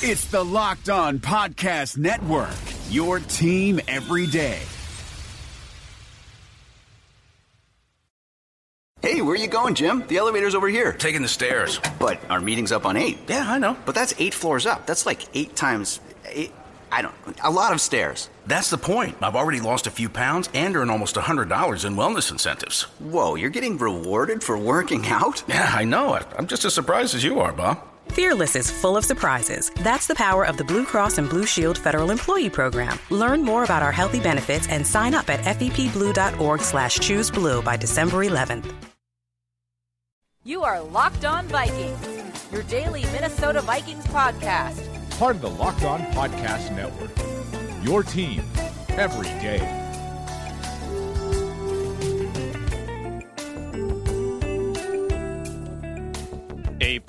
It's the Locked On Podcast Network, your team every day. Hey, where are you going, Jim? The elevator's over here. Taking the stairs. But our meeting's up on eight. Yeah, I know. But that's eight floors up. That's like eight times eight. I don't. A lot of stairs. That's the point. I've already lost a few pounds and earned almost $100 in wellness incentives. Whoa, you're getting rewarded for working out? Yeah, I know. I- I'm just as surprised as you are, Bob. Fearless is full of surprises. That's the power of the Blue Cross and Blue Shield Federal Employee Program. Learn more about our healthy benefits and sign up at fepblue.org slash choose blue by December 11th. You are Locked On Vikings, your daily Minnesota Vikings podcast. part of the Locked On Podcast Network. Your team every day.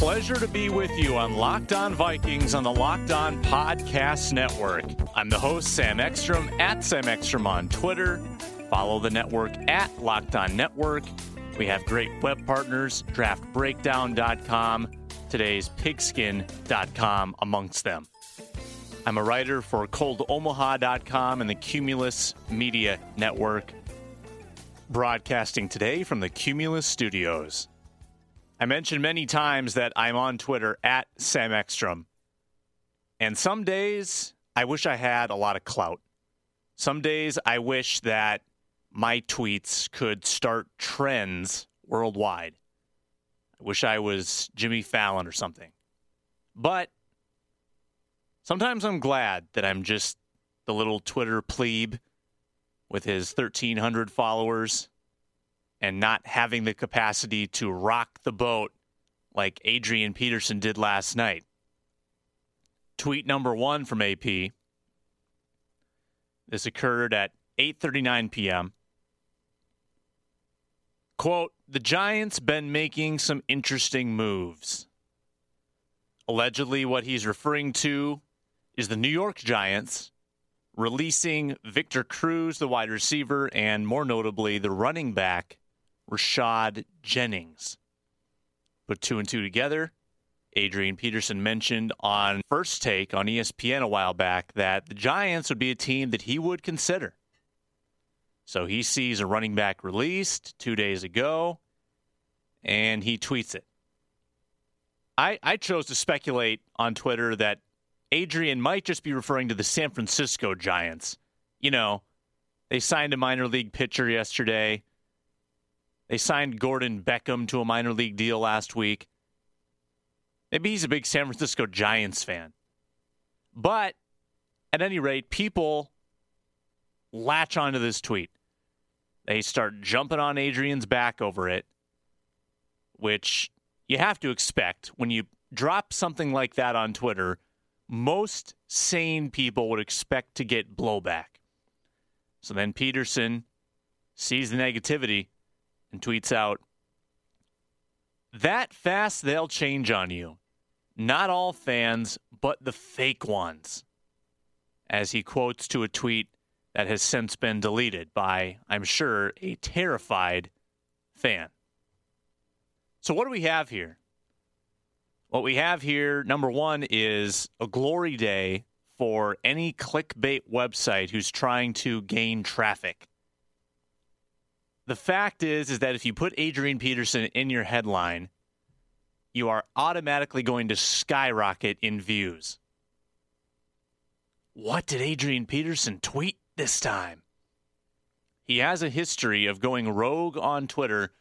Pleasure to be with you on Locked On Vikings on the Locked On Podcast Network. I'm the host, Sam Ekstrom, at Sam Ekstrom on Twitter. Follow the network at Locked On Network. We have great web partners, draftbreakdown.com, today's pigskin.com amongst them. I'm a writer for coldomaha.com and the Cumulus Media Network, broadcasting today from the Cumulus Studios. I mentioned many times that I'm on Twitter at Sam Ekstrom. And some days I wish I had a lot of clout. Some days I wish that my tweets could start trends worldwide. I wish I was Jimmy Fallon or something. But sometimes I'm glad that I'm just the little Twitter plebe with his 1,300 followers and not having the capacity to rock the boat like Adrian Peterson did last night. Tweet number 1 from AP. This occurred at 8:39 p.m. Quote, "The Giants been making some interesting moves." Allegedly what he's referring to is the New York Giants releasing Victor Cruz, the wide receiver, and more notably the running back Rashad Jennings. Put two and two together. Adrian Peterson mentioned on First Take on ESPN a while back that the Giants would be a team that he would consider. So he sees a running back released two days ago, and he tweets it. I, I chose to speculate on Twitter that Adrian might just be referring to the San Francisco Giants. You know, they signed a minor league pitcher yesterday. They signed Gordon Beckham to a minor league deal last week. Maybe he's a big San Francisco Giants fan. But at any rate, people latch onto this tweet. They start jumping on Adrian's back over it, which you have to expect when you drop something like that on Twitter. Most sane people would expect to get blowback. So then Peterson sees the negativity and tweets out, That fast they'll change on you. Not all fans, but the fake ones. As he quotes to a tweet that has since been deleted by, I'm sure, a terrified fan. So, what do we have here? What we have here, number one, is a glory day for any clickbait website who's trying to gain traffic. The fact is, is that if you put Adrian Peterson in your headline, you are automatically going to skyrocket in views. What did Adrian Peterson tweet this time? He has a history of going rogue on Twitter,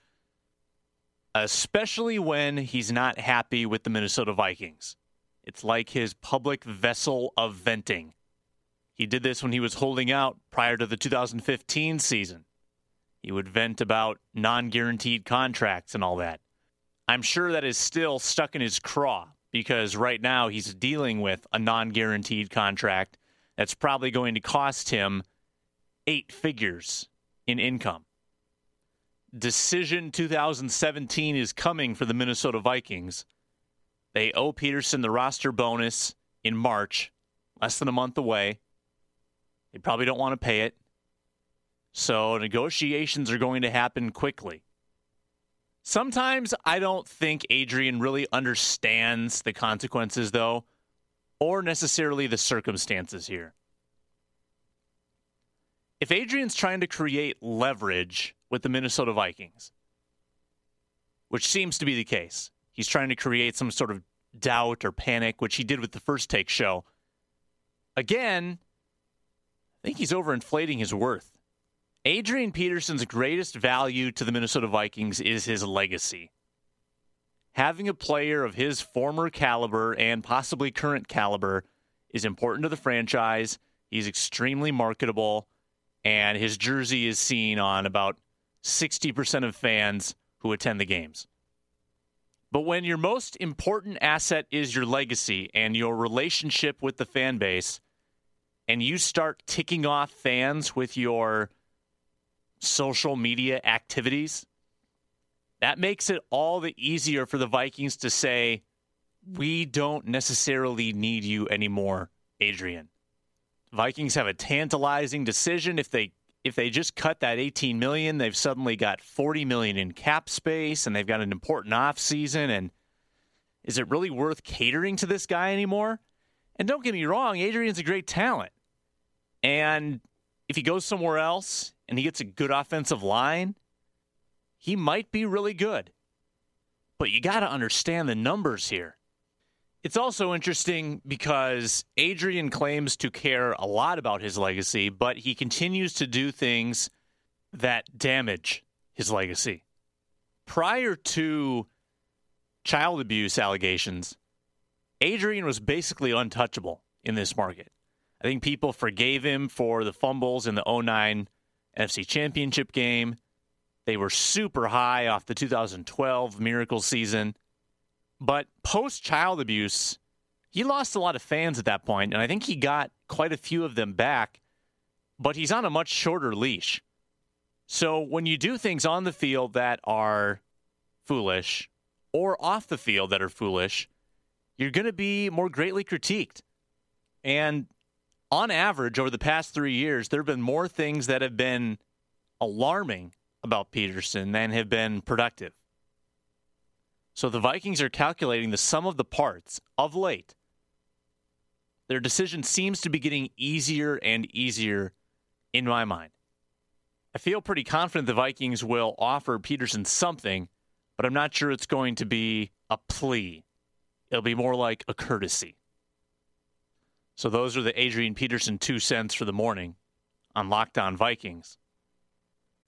especially when he's not happy with the Minnesota Vikings. It's like his public vessel of venting. He did this when he was holding out prior to the 2015 season. He would vent about non guaranteed contracts and all that. I'm sure that is still stuck in his craw because right now he's dealing with a non guaranteed contract that's probably going to cost him eight figures in income. Decision 2017 is coming for the Minnesota Vikings. They owe Peterson the roster bonus in March, less than a month away. They probably don't want to pay it. So negotiations are going to happen quickly. Sometimes I don't think Adrian really understands the consequences, though. or necessarily the circumstances here. If Adrian's trying to create leverage with the Minnesota Vikings, which seems to be the case, he's trying to create some sort of doubt or panic, which he did with the first take show. Again, I think he's overinflating his worth. Adrian Peterson's greatest value to the Minnesota Vikings is his legacy. Having a player of his former caliber and possibly current caliber is important to the franchise. He's extremely marketable, and his jersey is seen on about 60% of fans who attend the games. But when your most important asset is your legacy and your relationship with the fan base, and you start ticking off fans with your social media activities, that makes it all the easier for the Vikings to say, we don't necessarily need you anymore, Adrian. Vikings have a tantalizing decision if they if they just cut that 18 million, they've suddenly got 40 million in cap space and they've got an important offseason and is it really worth catering to this guy anymore? And don't get me wrong, Adrian's a great talent. And if he goes somewhere else and he gets a good offensive line, he might be really good. But you got to understand the numbers here. It's also interesting because Adrian claims to care a lot about his legacy, but he continues to do things that damage his legacy. Prior to child abuse allegations, Adrian was basically untouchable in this market. I think people forgave him for the fumbles in the 09 NFC Championship game. They were super high off the 2012 miracle season. But post child abuse, he lost a lot of fans at that point, and I think he got quite a few of them back, but he's on a much shorter leash. So when you do things on the field that are foolish or off the field that are foolish, you're going to be more greatly critiqued. And on average, over the past three years, there have been more things that have been alarming about Peterson than have been productive. So the Vikings are calculating the sum of the parts of late. Their decision seems to be getting easier and easier in my mind. I feel pretty confident the Vikings will offer Peterson something, but I'm not sure it's going to be a plea. It'll be more like a courtesy. So those are the Adrian Peterson two cents for the morning on Locked On Vikings.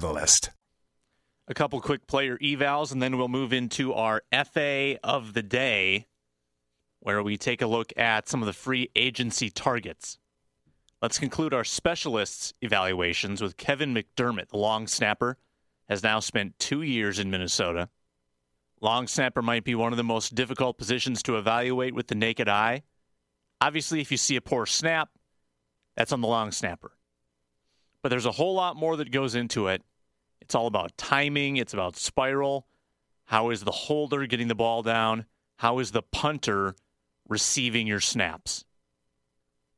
Catalyst. A couple quick player evals, and then we'll move into our FA of the day, where we take a look at some of the free agency targets. Let's conclude our specialists evaluations with Kevin McDermott, the long snapper, has now spent two years in Minnesota. Long snapper might be one of the most difficult positions to evaluate with the naked eye. Obviously, if you see a poor snap, that's on the long snapper. But there's a whole lot more that goes into it, it's all about timing, it's about spiral. How is the holder getting the ball down? How is the punter receiving your snaps?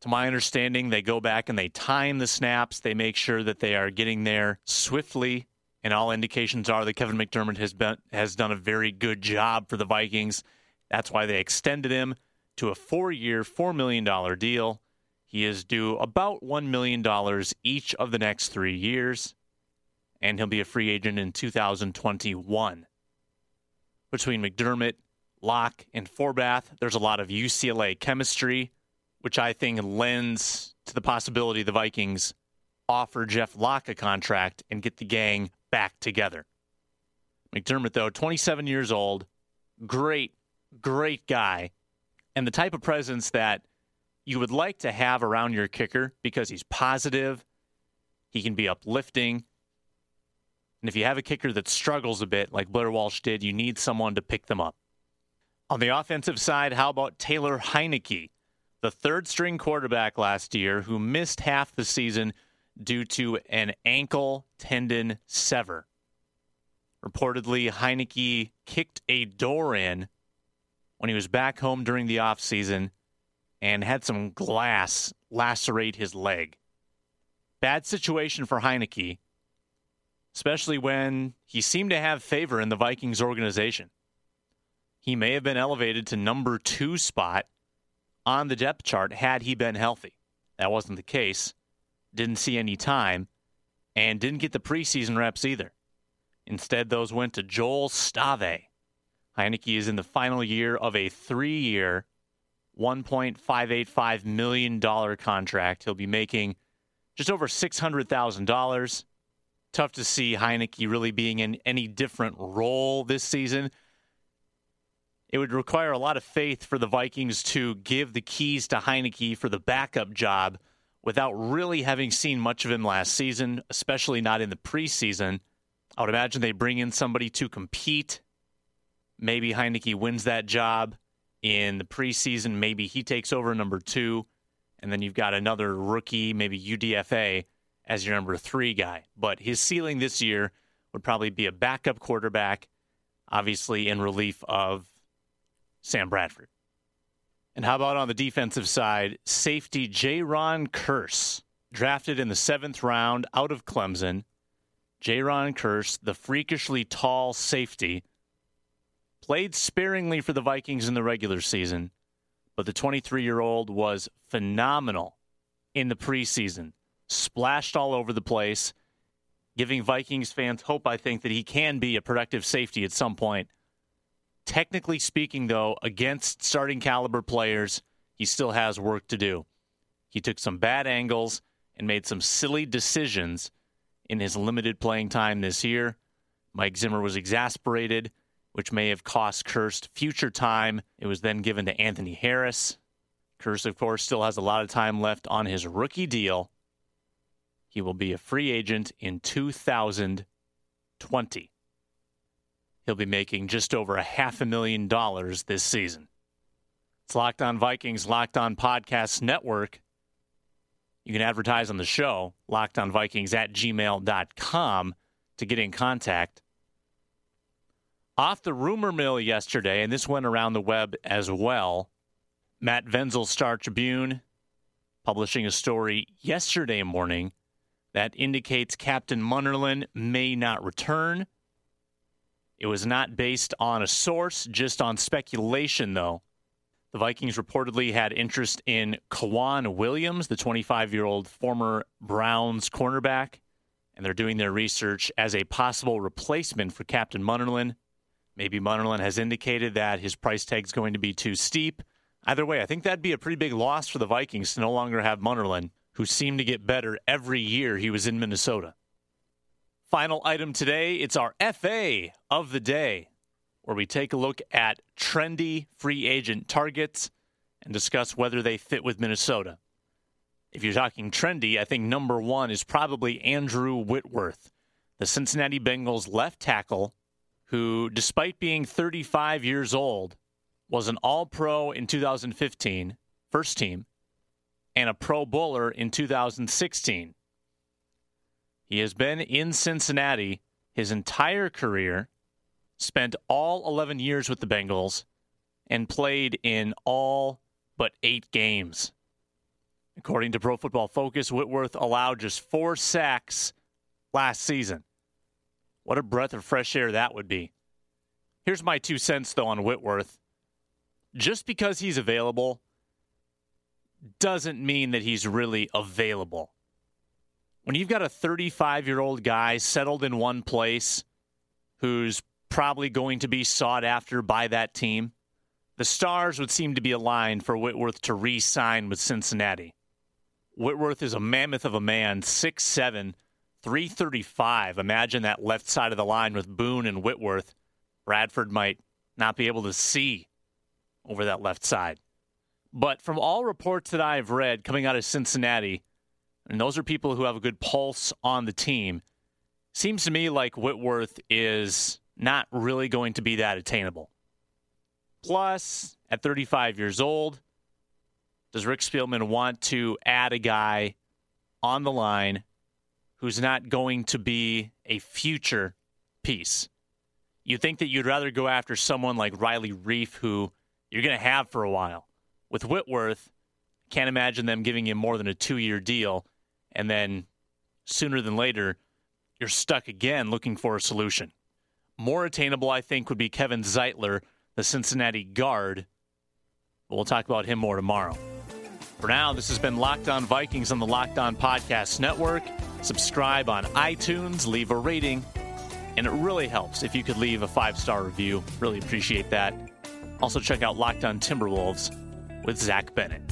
To my understanding, they go back and they time the snaps. They make sure that they are getting there swiftly. And all indications are that Kevin McDermott has been has done a very good job for the Vikings. That's why they extended him to a four-year, four million dollar deal. He is due about one million dollars each of the next three years and he'll be a free agent in 2021. Between McDermott, Locke, and Forbath, there's a lot of UCLA chemistry, which I think lends to the possibility the Vikings offer Jeff Locke a contract and get the gang back together. McDermott, though, 27 years old, great, great guy, and the type of presence that you would like to have around your kicker because he's positive, he can be uplifting, and if you have a kicker that struggles a bit, like Blair Walsh did, you need someone to pick them up. On the offensive side, how about Taylor Heinicke, the third string quarterback last year who missed half the season due to an ankle tendon sever. Reportedly, Heinicke kicked a door in when he was back home during the offseason and had some glass lacerate his leg. Bad situation for Heinicke, especially when he seemed to have favor in the Vikings organization. He may have been elevated to number two spot on the depth chart had he been healthy. That wasn't the case. Didn't see any time and didn't get the preseason reps either. Instead, those went to Joel Stave. Heinicke is in the final year of a three year, $1.585 million contract. He'll be making just over $600,000. Tough to see Heinicke really being in any different role this season. It would require a lot of faith for the Vikings to give the keys to Heinicke for the backup job without really having seen much of him last season, especially not in the preseason. I would imagine they bring in somebody to compete. Maybe Heinicke wins that job in the preseason. Maybe he takes over number two, and then you've got another rookie, maybe UDFA, as your number three guy. But his ceiling this year would probably be a backup quarterback, obviously in relief of Sam Bradford. And how about on the defensive side? Safety Jayron Kearse, drafted in the seventh round out of Clemson. Jayron Kearse, the freakishly tall safety, played sparingly for the Vikings in the regular season, but the 23 year old was phenomenal in the preseason. Splashed all over the place, giving Vikings fans hope, I think, that he can be a productive safety at some point Technically speaking, though, against starting caliber players, he still has work to do. He took some bad angles and made some silly decisions in his limited playing time this year. Mike Zimmer was exasperated, which may have cost Kearse future time. It was then given to Anthony Harris. Kearse, of course, still has a lot of time left on his rookie deal. He will be a free agent in 2020 he'll be making just over a half a million dollars this season. It's Locked On Vikings, Locked On Podcast Network. You can advertise on the show, lockedonvikings at gmail.com to get in contact. Off the rumor mill yesterday, and this went around the web as well, Matt Vensel Star Tribune publishing a story yesterday morning that indicates Captain Munnerlyn may not return it was not based on a source, just on speculation, though. The Vikings reportedly had interest in K'Waun Williams, the 25 year old former Browns cornerback, and they're doing their research as a possible replacement for Captain Munnerlyn. Maybe Munnerlyn has indicated that his price tag is going to be too steep. Either way, I think that'd be a pretty big loss for the Vikings to no longer have Munnerlyn, who seemed to get better every year he was in Minnesota. Final item today it's our FA of the day, where we take a look at trendy free agent targets and discuss whether they fit with Minnesota. If you're talking trendy, I think number one is probably Andrew Whitworth, the Cincinnati Bengals left tackle, who, despite being 35 years old, was an All Pro in 2015, first team, and a Pro Bowler in 2016. He has been in Cincinnati his entire career, spent all 11 years with the Bengals, and played in all but eight games. According to Pro Football Focus, Whitworth allowed just four sacks last season. What a breath of fresh air that would be. Here's my two cents, though, on Whitworth. Just because he's available doesn't mean that he's really available when you've got a 35 year old guy settled in one place who's probably going to be sought after by that team, the stars would seem to be aligned for Whitworth to re sign with Cincinnati. Whitworth is a mammoth of a man, 6'7, 335. Imagine that left side of the line with Boone and Whitworth. Bradford might not be able to see over that left side. But from all reports that I've read coming out of Cincinnati, and those are people who have a good pulse on the team. Seems to me like Whitworth is not really going to be that attainable. Plus, at 35 years old, Does Rick Spielman want to add a guy on the line who's not going to be a future piece? You think that you'd rather go after someone like Riley Reiff, who you're going to have for a while. With Whitworth, can't imagine them giving him more than a two year deal. And then sooner than later, you're stuck again looking for a solution. More attainable, I think, would be Kevin Zeitler, the Cincinnati guard. We'll talk about him more tomorrow. For now, this has been Locked On Vikings on the Locked On Podcast Network. Subscribe on iTunes, leave a rating, and it really helps if you could leave a five star review. Really appreciate that. Also, check out Locked On Timberwolves with Zach Bennett.